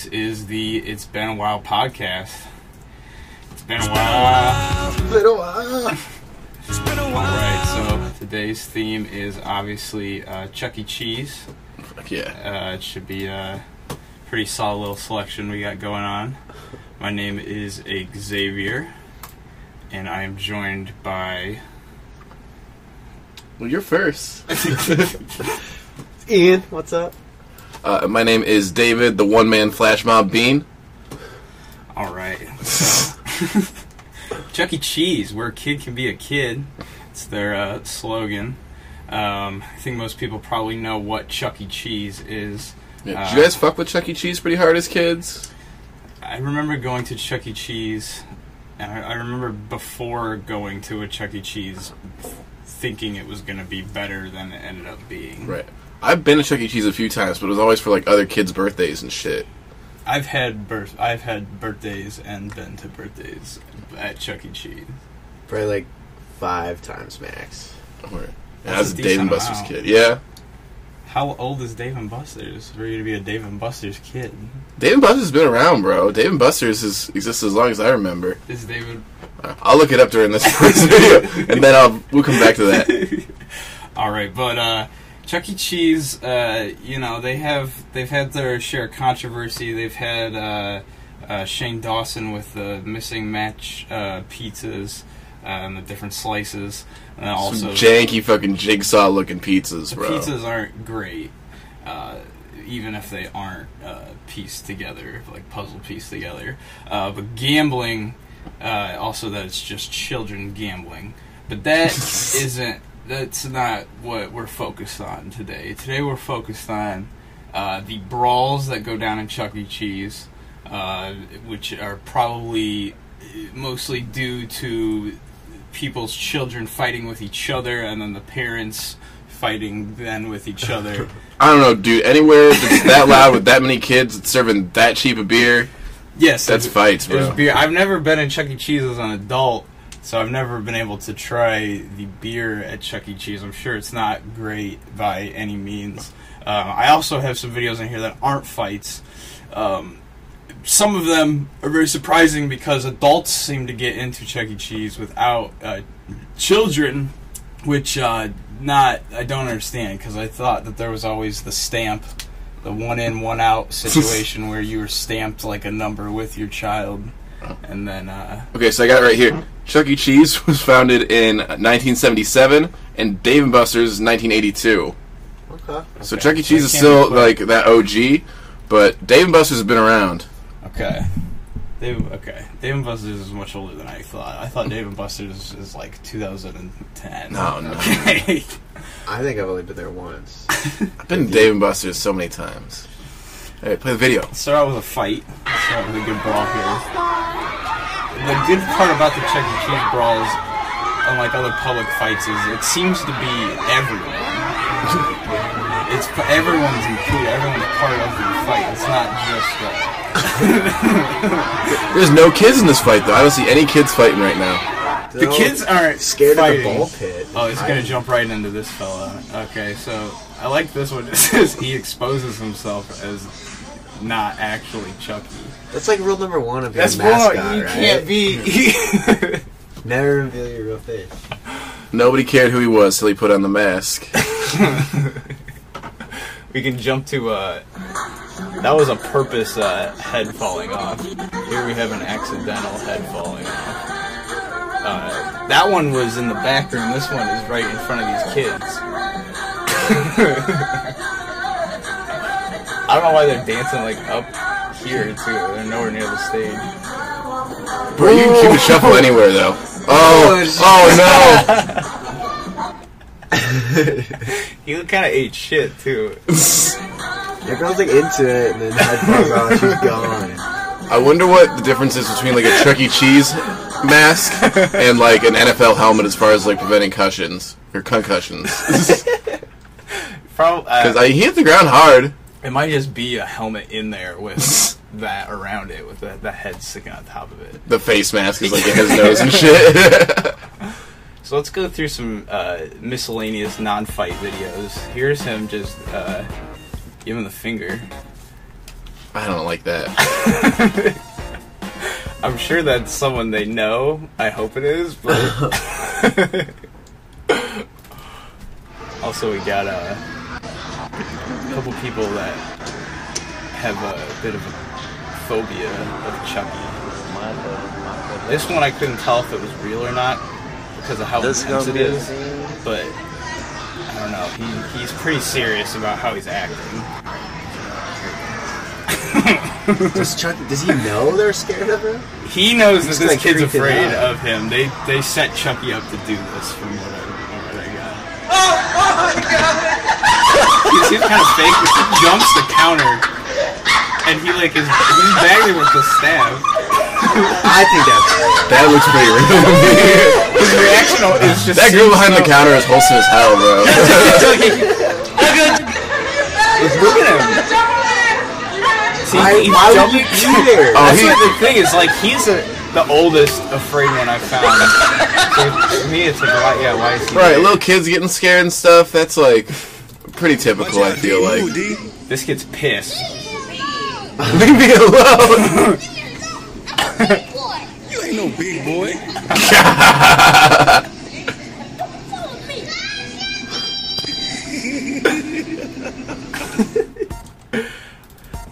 This is the It's Been a While podcast. It's been a while. It's been a while. Alright, so today's theme is obviously uh, Chuck E. Cheese. Fuck yeah. Uh, it should be a pretty solid little selection we got going on. My name is Xavier, and I am joined by. Well, you're first. Ian, what's up? Uh, my name is David, the one man flash mob bean. Alright, so. Chuck E. Cheese, where a kid can be a kid. It's their uh, slogan. Um, I think most people probably know what Chuck E. Cheese is. Yeah, Uh, did you guys fuck with Chuck E. Cheese pretty hard as kids? I remember going to Chuck E. Cheese, and I, I remember before going to a Chuck E. Cheese thinking it was going to be better than it ended up being. Right. I've been to Chuck E. Cheese a few times, but it was always for like other kids' birthdays and shit. I've had birth I've had birthdays and been to birthdays at Chuck E. Cheese. Probably like five times max. Or- That's I was a a Dave and Buster's amount. kid. Yeah. How old is Dave and Buster's for you to be a Dave and Buster's kid? Dave and Buster's been around, bro. Dave and Buster's has existed as long as I remember. Is David Uh, I'll look it up during this, this video, and then I'll we'll come back to that. All right, but uh, Chuck E. Cheese, uh, you know, they have they've had their share of controversy. They've had uh, uh, Shane Dawson with the missing match uh, pizzas uh, and the different slices, and also Some janky fucking jigsaw looking pizzas, the bro. pizzas aren't great, uh, even if they aren't uh, pieced together, like puzzle pieced together. Uh, but gambling, uh, also that it's just children gambling. But that isn't. That's not what we're focused on today. Today we're focused on uh, the brawls that go down in Chuck E. Cheese, uh, which are probably mostly due to people's children fighting with each other and then the parents fighting then with each other. I don't know, dude. Anywhere that's that loud with that many kids that's serving that cheap a beer, yes, that's it- fights, bro. beer. I've never been in Chuck E. Cheese as an adult, so I've never been able to try the beer at Chuck E. Cheese. I'm sure it's not great by any means. Uh, I also have some videos in here that aren't fights. Um, some of them are very surprising because adults seem to get into Chuck E. Cheese without uh, children, which uh, not I don't understand because I thought that there was always the stamp, the one in one out situation where you were stamped like a number with your child, and then uh, Okay, so I got it right here. Chuck E. Cheese was founded in 1977, and Dave and Buster's 1982. Okay. So Okay. Chuck E. Cheese is still like that OG, but Dave and Buster's has been around. okay. Dave, okay, Dave and Buster's is much older than I thought. I thought Dave and Buster's is like 2010. No, no. Okay. I think I've only been there once. I've been to Dave and Buster's so many times. Hey, play the video. Let's start out with a fight. Let's start with a good brawl here. The good part about the Chuck E. Cheese brawls, unlike other public fights, is it seems to be everyone. it's everyone's included. Everyone's part of the fight. It's not just. Uh, There's no kids in this fight though. I don't see any kids fighting right now. the kids aren't scared fighting. of the ball pit. Oh, he's gonna jump right into this fella. Okay, so I like this one. It says he exposes himself as not actually Chucky. That's like rule number one of being That's a mascot, wrong. You right? can't be. Never reveal your real face. Nobody cared who he was till he put on the mask. we can jump to uh that was a purpose uh, head falling off. Here we have an accidental head falling off. Uh, that one was in the back room. This one is right in front of these kids. I don't know why they're dancing like up here too. They're nowhere near the stage. Bro, you can keep a shuffle anywhere though. Oh, oh no. He kind of ate shit too. Your girl's like into it, and then head falls off, she's gone. I wonder what the difference is between like a Chuck E. Cheese mask and like an NFL helmet as far as like preventing concussions or concussions. Because uh, I he hit the ground hard. It might just be a helmet in there with that around it, with the, the head sticking on top of it. The face mask is like in his nose and shit. So let's go through some uh, miscellaneous non-fight videos. Here's him just uh, giving the finger. I don't like that. I'm sure that's someone they know. I hope it is, but also we got a couple people that have a bit of a phobia of Chucky. This one I couldn't tell if it was real or not because of how This intense gonna it be a is, scene. but I don't know. He he's pretty serious about how he's acting. Does Chuck? Does he know they're scared of him? He knows that this like, kid's afraid of him. They they set Chucky up to do this from what I, from what I got. He seems kind of fake. but He jumps the counter, and he like is he's bagging with the stab. I think that's. That looks pretty real. His reaction is just That girl behind the counter is wholesome as hell, bro. Look at him. See, I- he's why would you there? Oh, That's he- the thing is. Like he's a, the oldest afraid one I found. So to me, it's like, why, yeah, why is he Right, there? little kids getting scared and stuff. That's like pretty typical. I feel like. This gets pissed. Leave me alone. You ain't no big boy.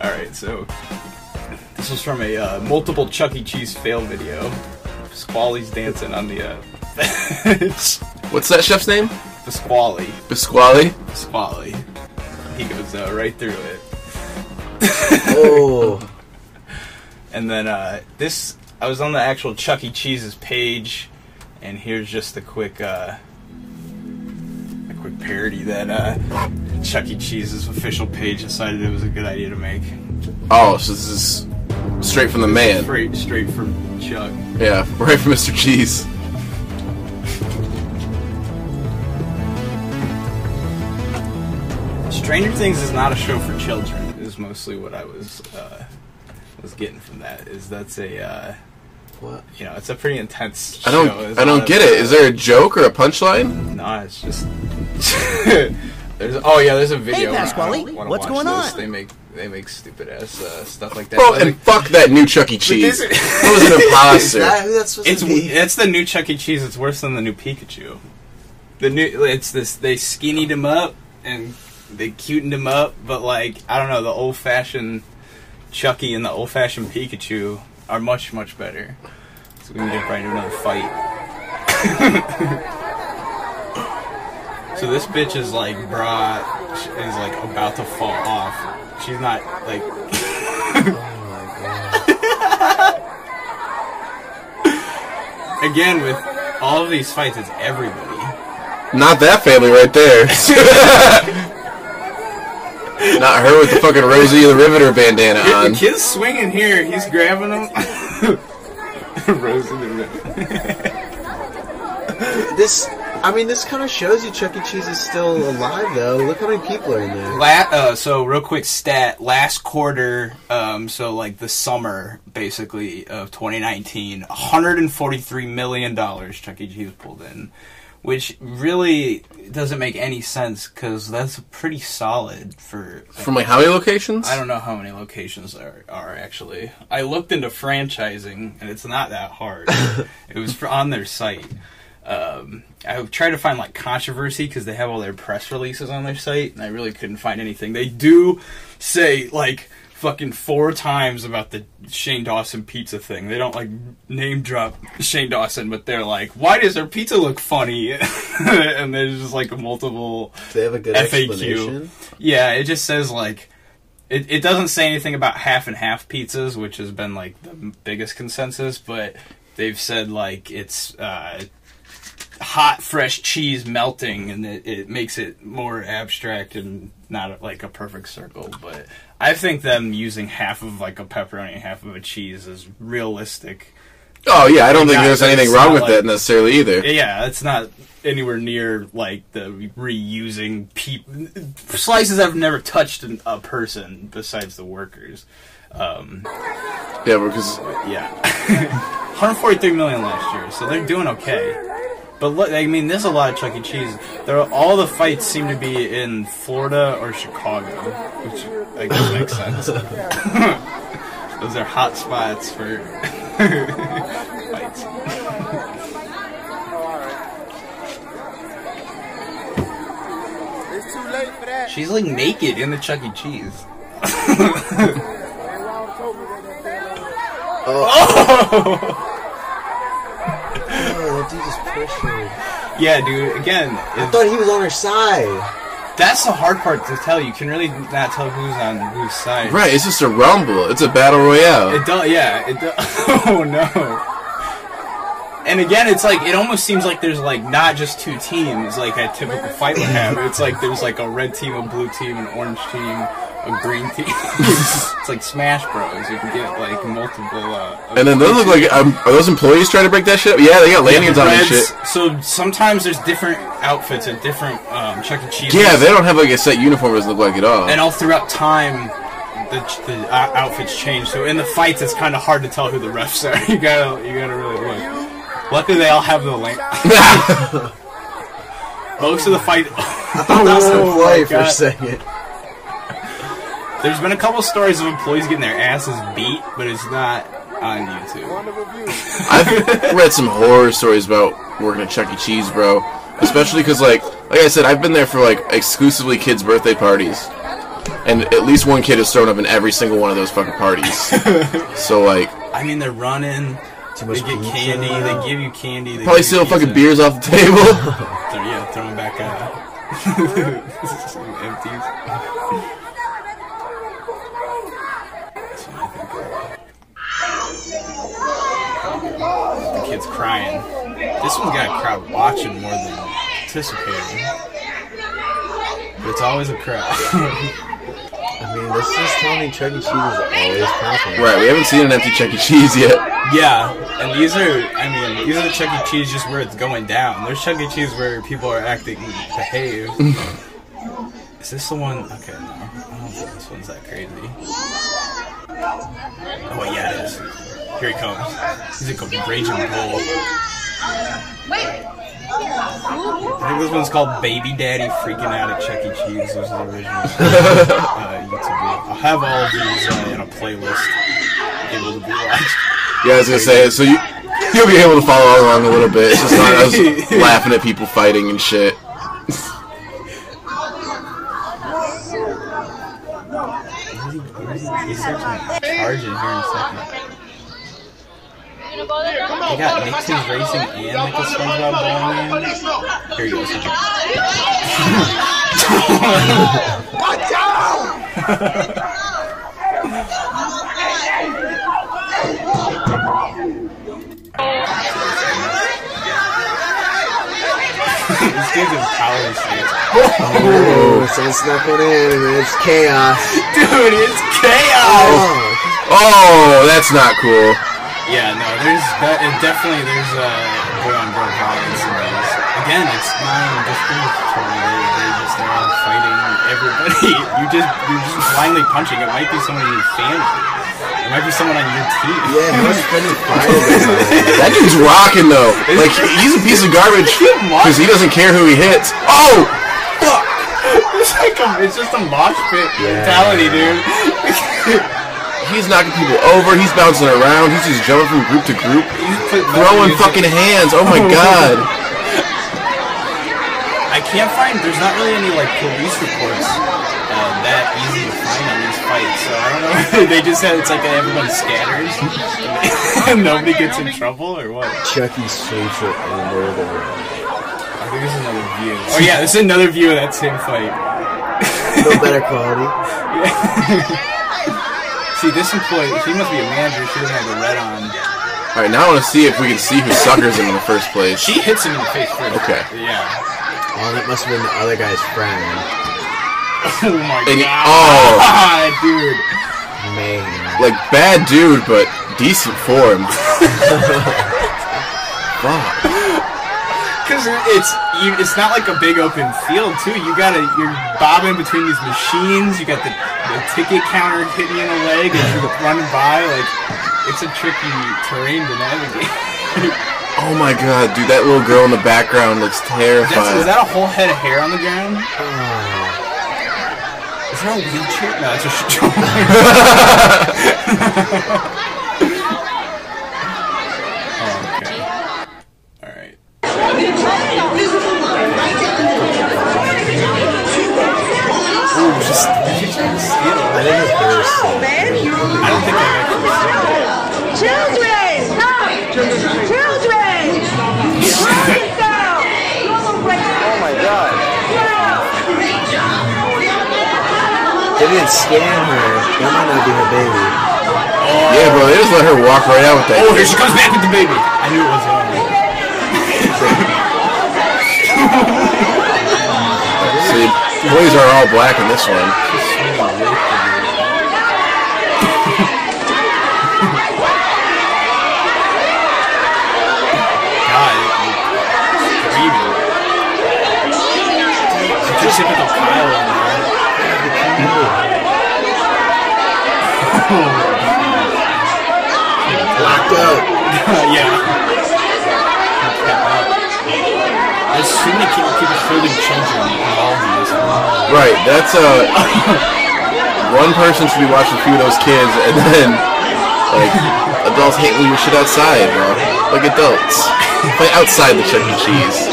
All right, so this was from a uh, multiple Chuck E. Cheese fail video. Squally's dancing on the uh, bench. What's that chef's name? The Squally, Pasquale. He goes uh, right through it, Oh, and then uh, this. I was on the actual Chuck E. Cheese's page, and here's just a quick, uh, a quick parody that uh, Chuck E. Cheese's official page decided it was a good idea to make. Oh, so this is straight from the man. Straight, straight from Chuck. Yeah, right from Mr. Cheese. Stranger Things is not a show for children. Is mostly what I was uh, was getting from that. Is that's a uh, what? you know it's a pretty intense. I don't. There's I a lot don't of, get it. Is there a joke or a punchline? No, it's just. there's oh yeah, there's a video. Hey, Pasquale, what's watch going this. on? They make they make stupid ass uh, stuff like that. Bro, and it- fuck that new Chuck E. Cheese. this- That was an Is imposter. that who that's it's to be? it's the new Chuck E. Cheese. It's worse than the new Pikachu. The new it's this they skinnied him up and they cutened him up, but like I don't know the old fashioned Chucky and the old fashioned Pikachu are much much better. So we can get right into another fight. so this bitch is like bra is like about to fall off. She's not like again with all of these fights. It's everybody. Not that family right there. Not her with the fucking Rosie the Riveter bandana The on. kid's swinging here. He's grabbing him. Rose in the Riveter. This, I mean, this kind of shows you Chuck E. Cheese is still alive, though. Look how many people are in there. La- uh, so real quick stat: last quarter, um, so like the summer, basically of 2019, 143 million dollars Chuck E. Cheese pulled in, which really doesn't make any sense because that's pretty solid for. From like how many locations? I don't know how many locations there are actually. I looked into franchising, and it's not that hard. it was on their site. Um, I tried to find like controversy because they have all their press releases on their site, and I really couldn't find anything. They do say like fucking four times about the Shane Dawson pizza thing. They don't like name drop Shane Dawson, but they're like, "Why does their pizza look funny?" and there's just like multiple Do they have a good FAQ. explanation? yeah, it just says like it, it doesn't say anything about half and half pizzas, which has been like the biggest consensus, but they've said like it's uh, hot fresh cheese melting and it, it makes it more abstract and not like a perfect circle. But I think them using half of like a pepperoni and half of a cheese is realistic. Oh yeah, I don't think there's anything wrong with like- that necessarily either. Yeah, it's not anywhere near like the reusing peop- slices I've never touched a person besides the workers. Um, Yeah, because yeah, 143 million last year, so they're doing okay. But look, I mean, there's a lot of Chuck E. Cheese. There are, all the fights seem to be in Florida or Chicago, which I guess makes sense. Those are hot spots for fights. It's too late for that. She's like naked in the Chuck E. Cheese. Man, Ron told me that that thing- Oh, that dude pushed her. Yeah, dude. Again, I thought he was on her side. that's the hard part to tell. You can really not tell who's on whose side. Right, it's just a rumble. It's a battle royale. It does, yeah. It does. Oh no. And again, it's like it almost seems like there's like not just two teams like a typical fight would have. It's like there's like a red team, a blue team, an orange team, a green team. it's like Smash Bros. You can get like multiple. Uh, And then those look like um, are those employees trying to break that shit? up? Yeah, they got lanyards on and shit. So sometimes there's different outfits at different um, Chuck E. Cheese. Yeah, they don't have like a set uniform. Doesn't look like at all. and all throughout time the, the uh, outfits change so in the fights it's kind of hard to tell who the refs are you gotta you gotta really look luckily they all have the link most of the fight That was a Oh play for a God. Second. there's been a couple stories of employees getting their asses beat but it's not on youtube on the review. I've read some horror stories about working at Chuck E. Cheese, bro. Especially because, like, like I said, I've been there for like exclusively kids' birthday parties, and at least one kid has thrown up in every single one of those fucking parties. so, like, i mean they're running Too they much get pizza. candy they give you candy they probably give you stealing fucking beers off the table. Throw- yeah throwing back uh some empties That's what I think of. The kid's crying. This one's got a crowd watching more than anticipating. But it's always a crowd. I mean, this is telling me Chuck E. Cheese is always confident. right, we haven't seen an empty Chuck E. Cheese yet. yeah, and these are, I mean, these are the Chuck E. Cheese just where it's going down. There's Chuck E. Cheese where people are acting behave. Is this the one? Okay, no. I don't think this one's that crazy. Oh, wait, yeah, it is. Here he comes. He's like a raging bull. Wait. I think this one's called Baby Daddy Freaking Out at Chuck E. Cheese. Those are the original uh, YouTube videos. I'll have all of these uh, in a playlist able to be watched. Yeah, I was gonna say, so you you'll be able to follow along a little bit. It's just not us laughing at people fighting and shit. He's such a charge in here in a second. They got Nicktoons Racing and like a SpongeBob bowling in. Here he goes. this dude's in power stance. Oh, someone snuck one in, it's chaos. Dude, it's chaos! Oh, Oh, that's not cool. Yeah, no, there's that, it definitely there's uh, boy on girl violence in these. Again, it's not even discriminatory. They, they just they're all fighting everybody. You just you're just blindly punching. It might be someone in your family. It might be someone on your team. yeah, how much friendly fire that? That dude's rocking though. Like he's a piece of garbage because he doesn't care who he hits. Oh, fuck! it's like a, it's just a mosh pit mentality, dude. He's knocking people over. He's bouncing around. He's just jumping from group to group, He's throwing fucking hands. Oh my god! I can't find. There's not really any like police reports uh, that easy to find on these fights. So I don't know. they just said it's like everyone scatters and nobody gets in trouble or what. Chucky's favorite under the world. I think this is another view. Oh yeah, this is another view of that same fight. No better quality. See, this employee, she must be a manager. She doesn't have the red on. All right, now I want to see if we can see who suckers him in the first place. She hits him in the face first. Okay. Yeah. Oh, that must have been the other guy's friend. Oh my And- god. oh. dude. Man. Like bad dude, but decent form. Fuck. Because it's you, it's not like a big open field too. You gotta you're bobbing between these machines. You got the, the ticket counter hitting you in the leg as you're running by. Like it's a tricky terrain to navigate. Oh my god, dude, that little girl in the background looks That's, terrifying. is that a whole head of hair on the ground? Oh. Is that a wheelchair? No, it's a stroller. oh, okay. Alright. Ooh, just, did you try to steal I it? didn't have her sing. I don't think I've actually seen it. Children! Children! Calm yourself! Oh my god. They didn't scan her. That might not be her baby. yeah, bro, they just let her walk right out with that. Oh, here she comes back with the baby. I knew it was her. See, boys are all black in this one. God, screaming. Such a typical Kyle in there. Locked up. yeah. I assume they keep, keep holding children involved in this. Right, that's uh one person should be watching a few of those kids and then like adults hate leave your shit outside, bro. Like adults. Play outside the Chuck E. Cheese.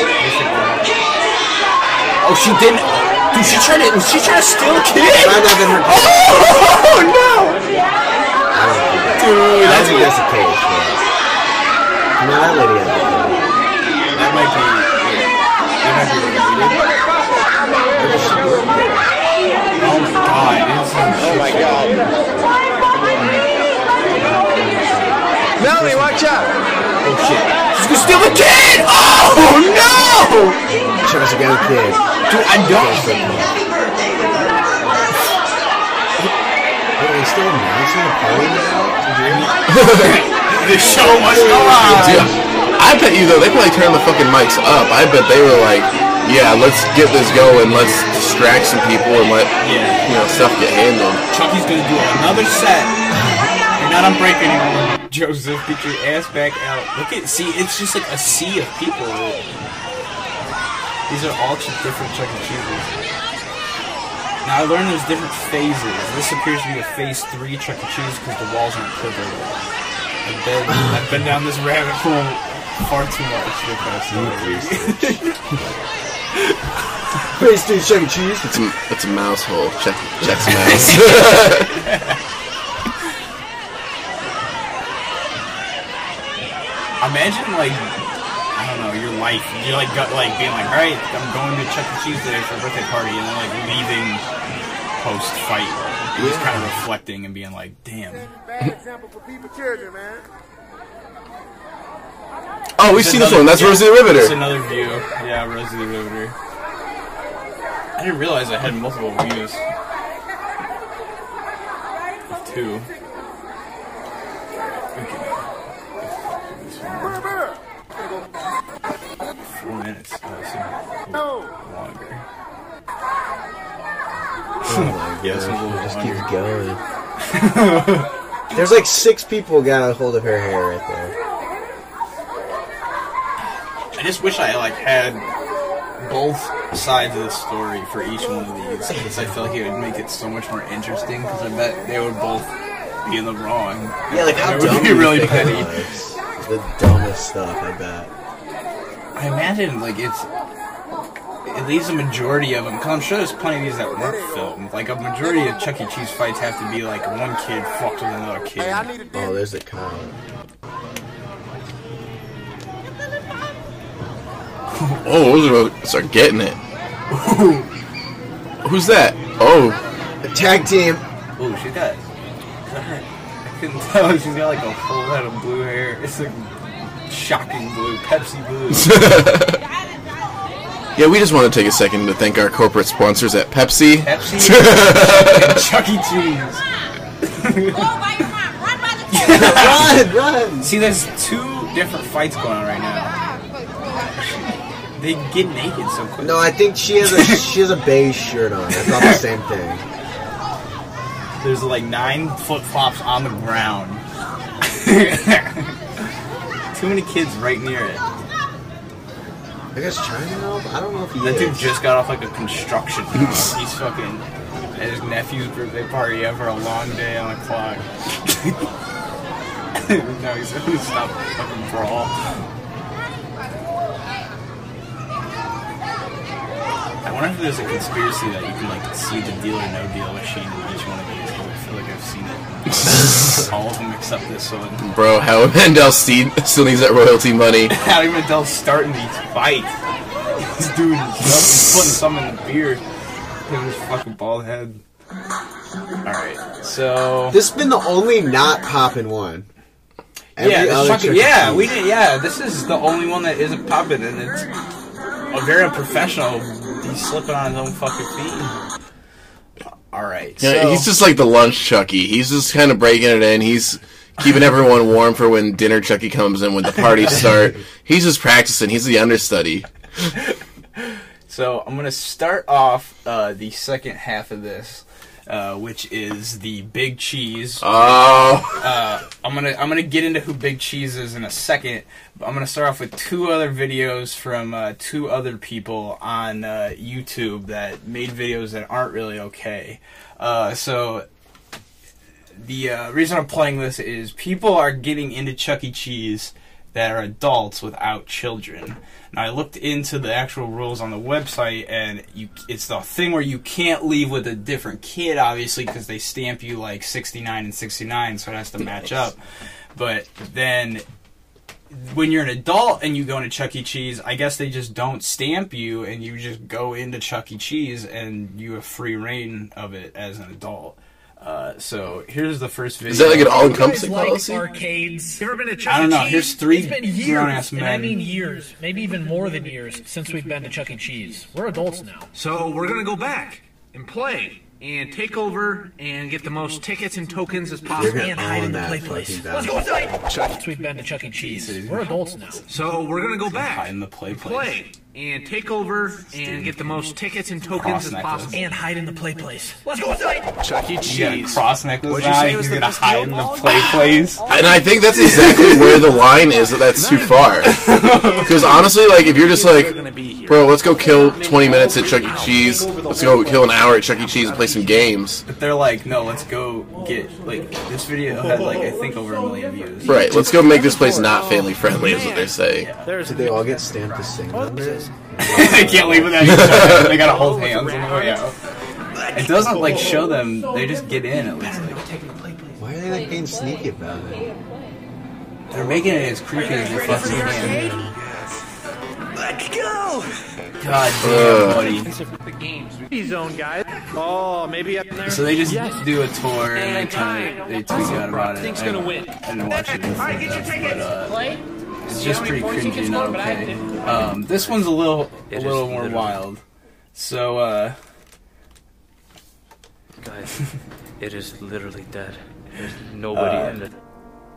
Oh, she didn't. Dude, she tried to. Was she trying to steal a kid? Might not have been her. Oh no! I don't think that. Dude, I that's think that's the case. But... No, that lady had the kid. that might be. That might be related. Oh my god! It's oh my god! Melanie, watch out! Oh shit! She's gonna steal the kid! Oh no! Check us again, kid. Dude, I don't. Wait, are we still announcing the party now? There's so much going on. Dude, I bet you though, they probably turned the fucking mics up. I bet they were like, yeah, let's get this going, let's distract some people and let Yeah. you know stuff get handled. Chucky's gonna do another set. You're not on break anymore. Joseph, get your ass back out. Look at, see, it's just like a sea of people. These are all just different Chuck E. Cheeses. Now I learned there's different phases. This appears to be a phase three Chuck E. Cheese because the walls aren't covered. I've been, I've been down this rabbit hole far too much the past Phase three Chuck E. Cheese. It's a it's a mouse hole. Check check's mouse. Imagine like I don't your life. You're like got like being like, all right, I'm going to Chuck E. Cheese today for a birthday party, and then like leaving post fight, just kind of reflecting and being like, damn. Bad example for people, children, man. oh, we've It's seen this another- one. That's yeah, Rosie the It's Riveter. another view. Yeah, Rosie the Riveter. I didn't realize I had multiple views. Two. Four minutes. Uh, oh, it's No. longer. Oh my Yeah, it's a gosh, just longer. keeps going. There's like six people got a hold of her hair right there. I just wish I like had both sides of the story for each one of these because I feel like it would make it so much more interesting because I bet they would both be in the wrong. Yeah, like how It dumb would be really think petty. it was? The dumbest stuff, I bet. I imagine like it's at least a majority of them because I'm sure there's plenty of these that weren't filmed. Like a majority of Chuck E. Cheese fights have to be like one kid fucked with another kid. Hey, I need a Oh, there's the comment. Oh, those are about to start getting it. Who's that? Oh, The tag team. Ooh, she's got. I couldn't tell. She's got like a full head of blue hair. It's like shocking blue, Pepsi blue. yeah. We just want to take a second to thank our corporate sponsors at Pepsi. Pepsi and Chuck E. Cheese. run, run. See, there's two different fights going on right now. They get naked so quick. No, I think she has a she has a beige shirt on. I thought the same thing. There's like nine flip flops on the ground. Too many kids right near it. I guess China help? I don't know if he That is. dude just got off like a construction job. He's fucking at his nephew's birthday party after a long day on a clock. no, he's gonna stop fucking brawl. Wonder if there's a conspiracy that you can like see the deal or no deal machine in each one of these. 'cause I feel like I've seen it. All of them except this one. Bro, Howie Mandel still still needs that royalty money. Howie Mandel's starting these fights. This dude is he's putting some in the beer. Look his fucking bald head. Alright, so. This has been the only not popping one. Every yeah, this fucking, yeah, we did. Yeah, this is the only one that isn't popping, and it's a very unprofessional. He's slipping on his own fucking feet. All right, Yeah, so he's just like the lunch Chucky. He's just kind of breaking it in. He's keeping everyone warm for when dinner Chucky comes in, when the parties start. He's just practicing. He's the understudy. so I'm gonna start off uh, the second half of this, uh, which is the big cheese. Oh, uh, I'm gonna I'm gonna get into who Big Cheese is in a second. But I'm gonna start off with two other videos from uh, two other people on uh, YouTube that made videos that aren't really okay. Uh, so the uh, reason I'm playing this is people are getting into Chuck E. Cheese that are adults without children. Now I looked into the actual rules on the website, and you it's the thing where you can't leave with a different kid, obviously, because they stamp you like 69 and 69, so it has to match up. But then when you're an adult and you go into Chuck E. Cheese, I guess they just don't stamp you, and you just go into Chuck E. Cheese, and you have free reign of it as an adult. Uh, so here's the first video. is that like an all-encompassing like policy? arcades? You ever been to Chuck E. Cheese? I don't know, Cheese? here's three It's been years, grown-ass and I men. mean years, maybe even more than years since we've been to Chuck E. Cheese. We're adults now. So we're gonna go back and play and take over and get the most tickets and tokens as possible. And hide in the that play place. Let's go inside. Since we've been to Chuck E. Cheese. We're adults now. So we're gonna go back Hide back, in the play place. play and take over and get the most tickets and tokens Cross as necklace. possible. And hide in the play place. Let's go inside. Chuck E. You got a Cheese. cross necklace What'd you now. say He's was the gonna best hide in deal? the play place. And I think that's exactly where the line is that that's too far. Because honestly, like, if you're just like, bro, let's go kill 20 minutes at Chuck E. Cheese, let's go kill an hour at Chuck E. Cheese and play some games. But they're like, no, let's go get like this video had like I think over a million views. Right, let's go make this place not family friendly, is what they're saying. Did they all get stamped as single under? they can't leave without each. They gotta hold hands on the way out. It doesn't like show them. They just get in at least. Like, Why are they like being sneaky about it? they're making it as creepy as they fucking can. Let's go! God damn, buddy. zone, guys. Oh, maybe up there. So they just do a tour and they kind of they tweet out about it. Think's I, gonna win. I didn't watch it, but uh, it's just pretty cringy, not okay. Um, this one's a little a little more wild. So uh, Guys, it is literally dead. There's nobody Uh, in the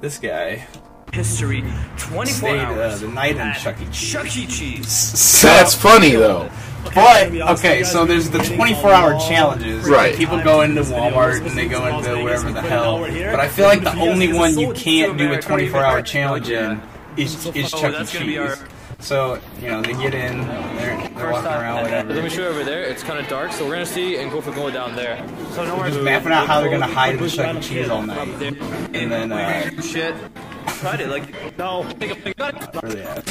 this guy History 24 stayed uh, hours. the night in Chuck E. Cheese. Chuck E. Cheese. So- That's funny, though. But okay, so there's the 24-hour challenges. Right. People go into Walmart and they go into whatever the hell. But I feel like the only one you can't do a 24-hour challenge in is is Chuck E. Cheese. So you know they get in, they're, they're walking around, whatever. Let me show you over there. It's kind of dark, so we're gonna see and go for going down there. So no just mapping out how they're gonna hide in the Chuck E. Cheese all night. And then uh, Shit. Tried it like no. where they at?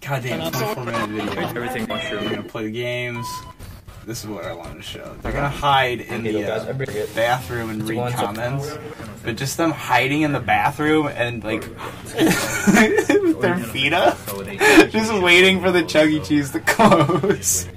God damn, 24 minute video. Everything They're gonna play the games. This is what I wanted to show. They're gonna hide in the uh, bathroom and read comments, but just them hiding in the bathroom and like with their feet up, just waiting for the Chuck E. Cheese to close.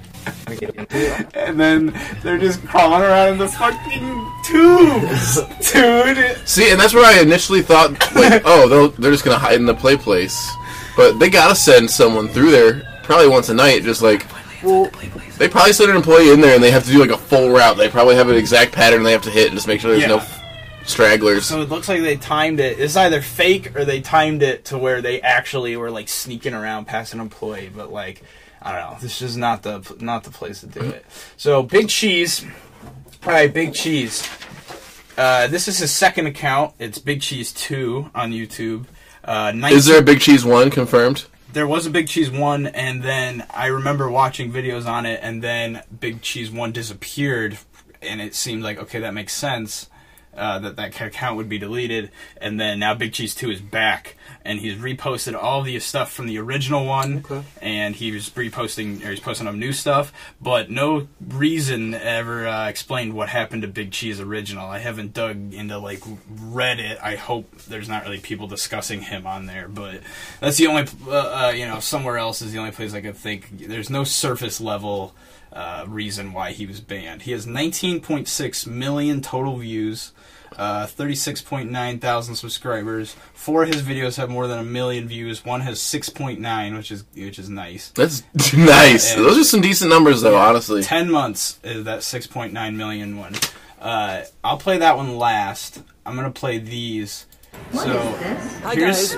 And then they're just crawling around in the fucking tubes, dude. See, and that's where I initially thought, like, oh, they'll, they're just gonna hide in the play place. But they gotta send someone through there, probably once a night, just like, well, they probably send an employee in there and they have to do like a full route. They probably have an exact pattern they have to hit and just make sure there's no Yeah. stragglers. So it looks like they timed it. It's either fake or they timed it to where they actually were like sneaking around past an employee. But like, I don't know. This is not the not the place to do it. So Big Cheese, all right, Big Cheese. Uh, this is his second account. It's Big Cheese Two on YouTube. Uh, 19 Is there a Big Cheese one confirmed? there was a Big Cheese one, and then I remember watching videos on it, and then Big Cheese one disappeared, and it seemed like okay, that makes sense. Uh, that that account would be deleted, and then now Big Cheese Two is back, and he's reposted all the stuff from the original one, and he's reposting or he's posting up new stuff, but no reason ever uh, explained what happened to Big Cheese original. I haven't dug into like Reddit. I hope there's not really people discussing him on there, but that's the only uh, uh, you know somewhere else is the only place I could think. There's no surface level uh, reason why he was banned. He has 19.6 million total views, uh, 36.9 thousand subscribers. Four of his videos have more than a million views. One has 6.9, which is which is nice. That's nice. And- Those are some decent numbers, though. Honestly, 10 months is that 6.9 million one. Uh, I'll play that one last. I'm gonna play these. so here's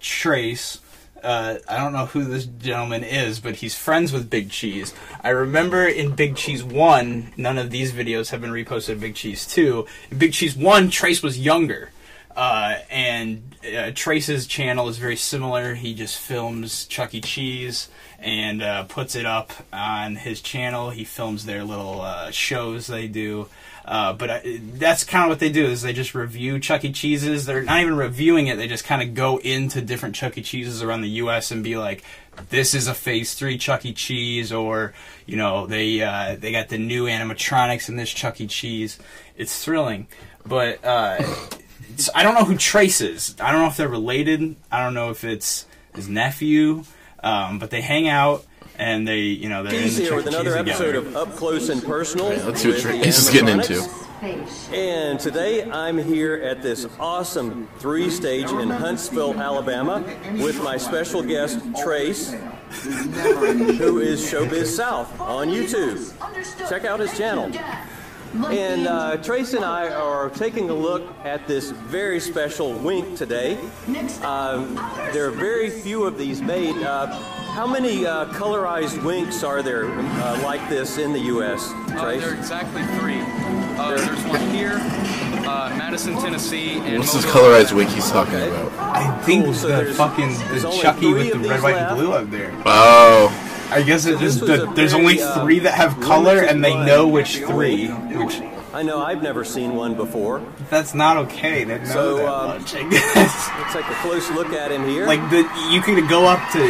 Trace. Uh, I don't know who this gentleman is, but he's friends with Big Cheese. I remember in Big Cheese 1, none of these videos have been reposted in Big Cheese 2. In Big Cheese 1, Trace was younger. Uh, and uh, Trace's channel is very similar. He just films Chuck E. Cheese and uh, puts it up on his channel. He films their little uh, shows they do. Uh, but I, that's kind of what they do is they just review Chuck E. Cheese's. They're not even reviewing it. They just kind of go into different Chuck E. Cheese's around the U.S. and be like, "This is a Phase Three Chuck E. Cheese," or you know, they uh, they got the new animatronics in this Chuck E. Cheese. It's thrilling, but uh, I don't know who Trace is. I don't know if they're related. I don't know if it's his nephew. Um, but they hang out and they, you know, they're in He's the here with. Cheese another together. episode of Up Close and Personal. let's see what with Trace is getting into. And today I'm here at this awesome three stage in Huntsville, Alabama, with my special guest, Trace, who is Showbiz South on YouTube. Check out his channel. And uh, Trace and I are taking a look at this very special wink today. Um, there are very few of these made. Uh, how many uh, colorized winks are there uh, like this in the U.S., Uh, Trace? there are exactly three. Uh, there's one here, uh, Madison, Tennessee, and What's this Mobile, colorized wink he's talking about? I think so the there's- fucking there's the Chucky with the red, white, left. and blue up there. Oh, I guess it this just the, there's very, only uh, three that have color, and they know which three. Which I know I've never seen one before. that's not okay. They know So, that um, much. I guess. Let's take a close look at him here. like the you can go up to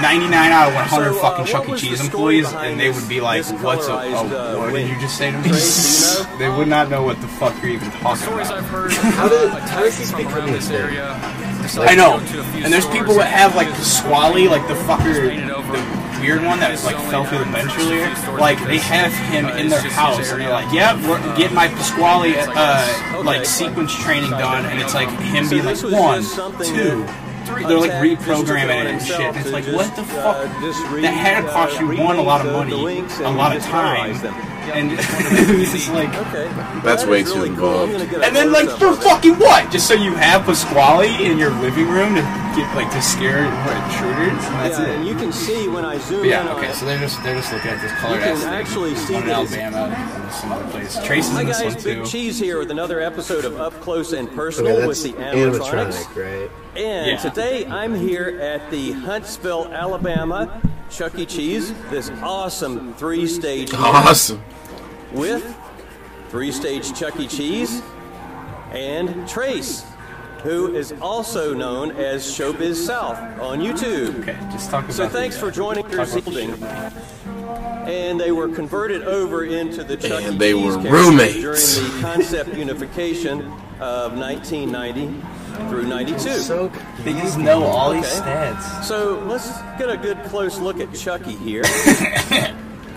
99 out of 100 So, uh, fucking Chuck E. Cheese employees, and they would be like, "What's a? colorized, Oh, uh, what did you just say to me?" Trace, you know? they would not know what the fuck you're even talking stories about. I've heard. How uh, did- like how does he from speak around from this this area. I know, Decided to go to a few and there's people that have like the Squally, like the fucker, the weird one that like fell through the bench earlier. Like they have him in their house, and they're like, "Yeah, we're my Pasquale uh, like sequence training done," and it's like him So being like one, just two. That They're like Untapped just took reprogramming it and shit. And it's like, what the uh, fuck? just that had to cost you uh, one a lot of money, a lot of time, and it's just like. Okay. That's That way too really involved. gonna get a And then, like, for fucking what? Just so you have Pasquale in your living room to get, like, to scare what, intruders? And that's yeah, it. and you can see when I zoom But in yeah, okay, it. so they're just they're just looking at this color. You can ass thing. actually see one in it's- Alabama and some other place. Trace is Hi in this guys, one Big too. Cheese here with another episode of Up Close and Personal Okay, with that's the animatronics. animatronic, right? And Yeah. today I'm here at the Huntsville, Alabama Chuck E. Cheese, this awesome three-stage awesome. with three-stage Chuck E. Cheese and Trace, who is also known as Showbiz South on YouTube. Okay, just talk about So thanks the, for uh, joining talk this evening. And they were converted over into the Chuck And E. they Cheese were roommates. during the concept unification of 1990 through 92. So They just know all these stats. So let's get a good close look at Chucky here.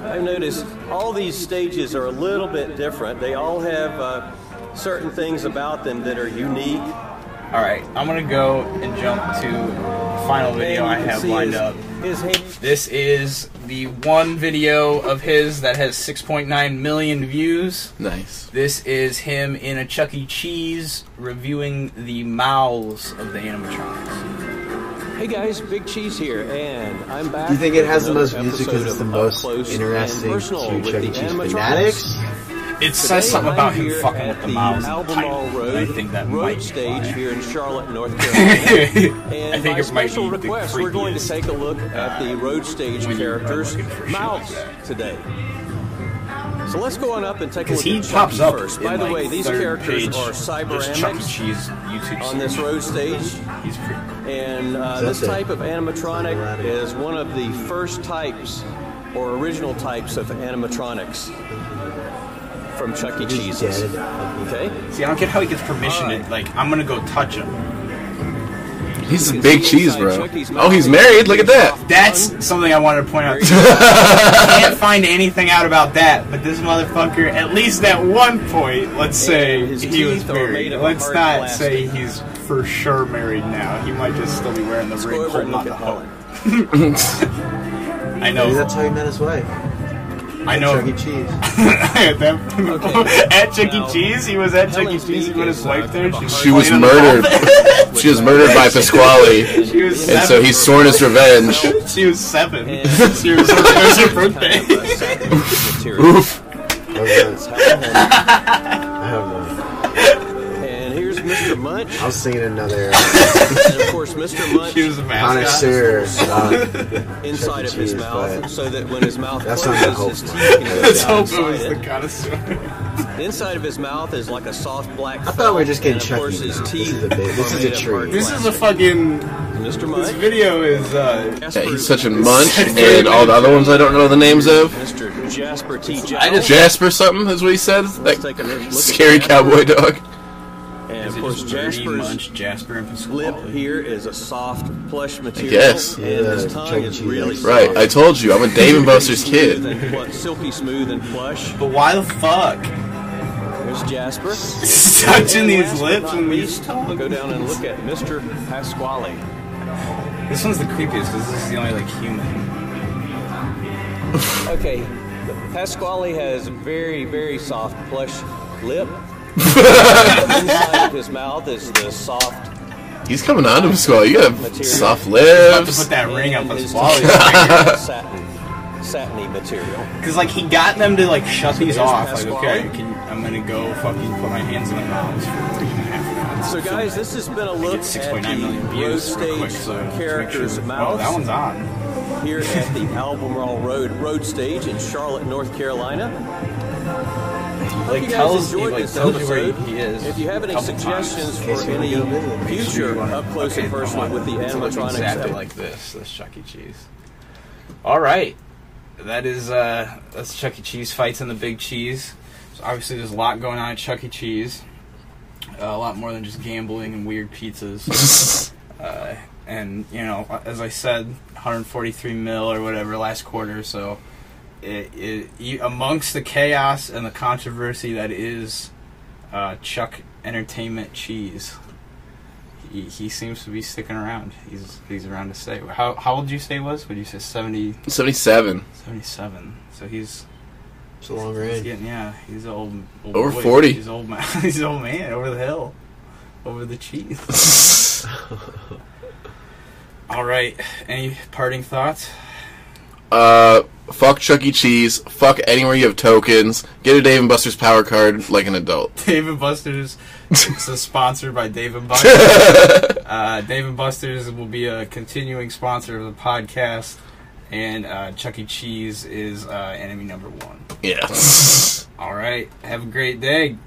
I've noticed all these stages are a little bit different. They all have uh, certain things about them that are unique. All right, I'm gonna go and jump to the final video I have lined his- up. His This is the one video of his that has 6.9 million views. Nice. This is him in a Chuck E. Cheese reviewing the mouths of the animatronics. hey guys, Big Cheese here, and I'm back. Do you think it has the most views because it's the most Up Close and interesting to Chuck E. Cheese animatronics. fanatics? It says something about him fucking with the mouths in the Albemarle Road, I think that road might stage here in Charlotte, North Carolina. and I think by it might special request, we're going to take a look at the road stage when you are characters' looking for shit mouths like today. So let's go on up and take a Because look he at pops up first. By the like, way, these characters page, are this Chuck E. Cheese YouTube on this road stage. He's pretty And uh, this it. type of animatronic is one of the first types or original types of animatronics from Chuck E. He's Cheese's. Okay? See, I don't get how he gets permission to, like, I'm gonna go touch him. He's a big cheese, bro. Oh, he's married. Look at that. That's something I wanted to point out. I can't find anything out about that, but this motherfucker, at least at one point, let's say he was teeth are made married. Let's not say he's for sure married now. He might just still be wearing the ring go over and holding on the Helen. hook. I Maybe know. that's how he met his wife. I know. Chuck E. Cheese. at, that- Okay. at Chuck E. Cheese, he was at Chuck E. Cheese beak when is, uh, his wife there. kind She was playing on the murdered. She was murdered by Pasquale, She was and so he's sworn his revenge. She was seven. And she was, it was her birthday. Kind of a satin material. Oof. Mr. Munch. I was singing another And of course, Mr. Munch She was a mascot. connoisseur. uh, inside of his Cheese, mouth so that when his mouth that's not the closes, his hope. teeth can go Let's down hope it was inside the it. connoisseur. The inside of his mouth is like a soft black I thought we were just getting and of course his now. This teeth is a big- this is a made tree. This is a fucking. Mr. This video is. uh Yeah, he's such a munch, and all the other ones I don't know the names of. Mr. Jasper T. Jasper something is what he said. Let's That take a look scary cowboy dog. And of course, Jasper's Jasper, and lip Pasquale? here is a soft plush material. guess. And Yeah, his tongue is Cheese. really Right, soft. I told you, I'm a Dave and Buster's kid. and pl- silky smooth and plush. But why the fuck? There's Jasper. Touching And these lips and these least, tongues. Go down and look at Mr. Pasquale. This one's the creepiest because this is the only like human. Okay, Pasquale has very, very soft, plush lip. Inside of his mouth is the soft He's coming on to Pasquale. You got material. soft About to lips. put that ring up and his Pasquale's teeth satin, satiny material. Because like he got them to like shut these off. Like okay, can, I'm gonna go fucking put my hands in their mouths for three and a half minutes. So, guys, this has been a I look at 6.9 the million road views stage quick, so characters' sure- Oh, that one's on. here at the Albemarle Road road stage in Charlotte, North Carolina. Hope Like you guys tells you like tells you where he is. If you have any suggestions times. for any go visit, make Make sure future up close okay, and personal with the it to animatronics, exactly like this. This Chuck E. Cheese. All right, that is uh that's Chuck E. Cheese fights in the Big Cheese. So obviously, there's a lot going on at Chuck E. Cheese. Uh, a lot more than just gambling and weird pizzas. uh, and you know, as I said, 143 mil or whatever last quarter. So, it, it, amongst the chaos and the controversy that is uh, Chuck Entertainment Cheese, he, he seems to be sticking around. He's he's around to stay. How how old did you say he was? Would you say 70, 77. 77? So he's It's a long He's range. getting, yeah, he's an old, old Over boy. 40. He's old man. he's an old man over the hill, over the cheese. All right. Any parting thoughts? Uh, fuck Chuck E. Cheese. Fuck anywhere you have tokens. Get a Dave and Buster's power card like an adult. Dave and Buster's is sponsored by Dave and Buster's. uh, Dave and Buster's will be a continuing sponsor of the podcast, and uh, Chuck E. Cheese is uh, enemy number one. Yeah. All right. Have a great day.